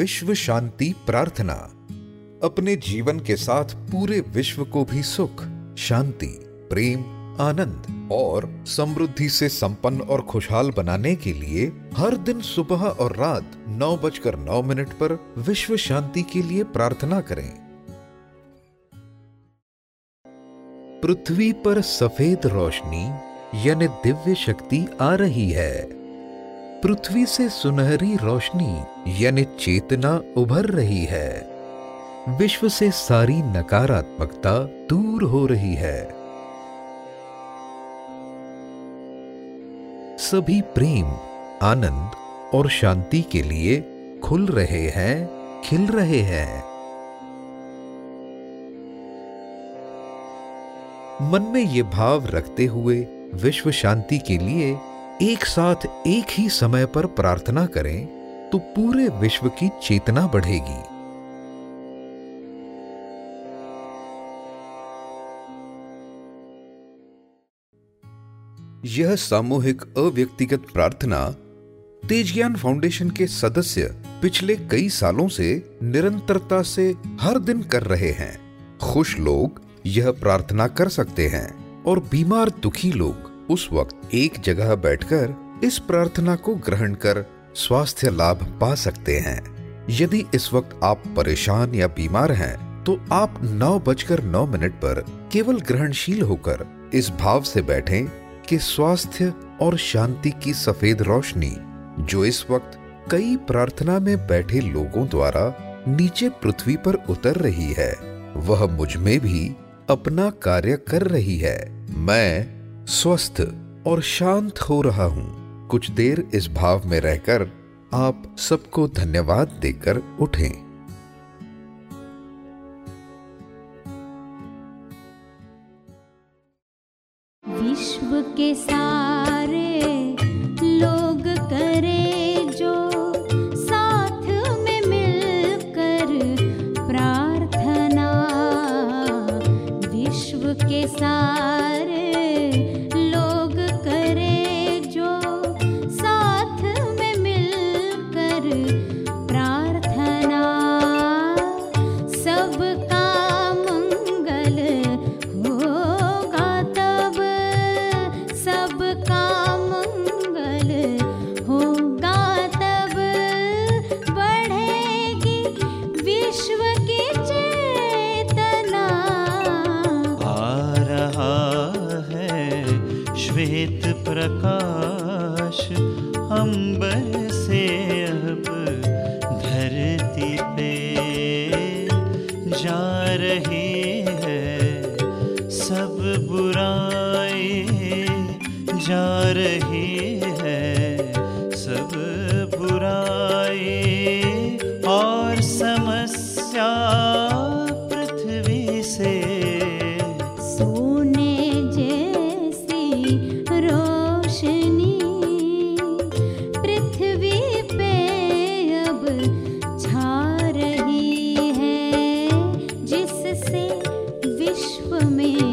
विश्व शांति प्रार्थना। अपने जीवन के साथ पूरे विश्व को भी सुख, शांति, प्रेम, आनंद और समृद्धि से संपन्न और खुशहाल बनाने के लिए हर दिन सुबह और रात नौ बजकर नौ मिनट पर विश्व शांति के लिए प्रार्थना करें। पृथ्वी पर सफ़ेद रोशनी, यानी दिव्य शक्ति आ रही है। पृथ्वी से सुनहरी रोशनी, यानी चेतना, उभर रही है। विश्व से सारी नकारात्मकता दूर हो रही है। सभी प्रेम, आनंद और शांति के लिए खुल रहे हैं, खिल रहे हैं। मन में ये भाव रखते हुए विश्व शांति के लिए एक साथ एक ही समय पर प्रार्थना करें तो पूरे विश्व की चेतना बढ़ेगी। यह सामूहिक अव्यक्तिगत प्रार्थना तेज ज्ञान फाउंडेशन के सदस्य पिछले कई सालों से निरंतरता से हर दिन कर रहे हैं। खुश लोग यह प्रार्थना कर सकते हैं और बीमार दुखी लोग उस वक्त एक जगह बैठकर इस प्रार्थना को ग्रहण कर स्वास्थ्य लाभ पा सकते हैं। यदि इस वक्त आप परेशान या बीमार हैं तो आप नौ बजकर नौ मिनट पर केवल ग्रहणशील होकर इस भाव से बैठें कि स्वास्थ्य और शांति की सफ़ेद रोशनी, जो इस वक्त कई प्रार्थना में बैठे लोगों द्वारा नीचे पृथ्वी पर उतर रही है, वह मुझमें भी अपना कार्य कर रही है। मैं स्वस्थ और शांत हो रहा हूँ। कुछ देर इस भाव में रहकर आप सबको धन्यवाद देकर उठें। विश्व के सारे प्रकाश, अंबर से अब धरती पे जा रही है। सब बुराई जा रही है, सब बुराई में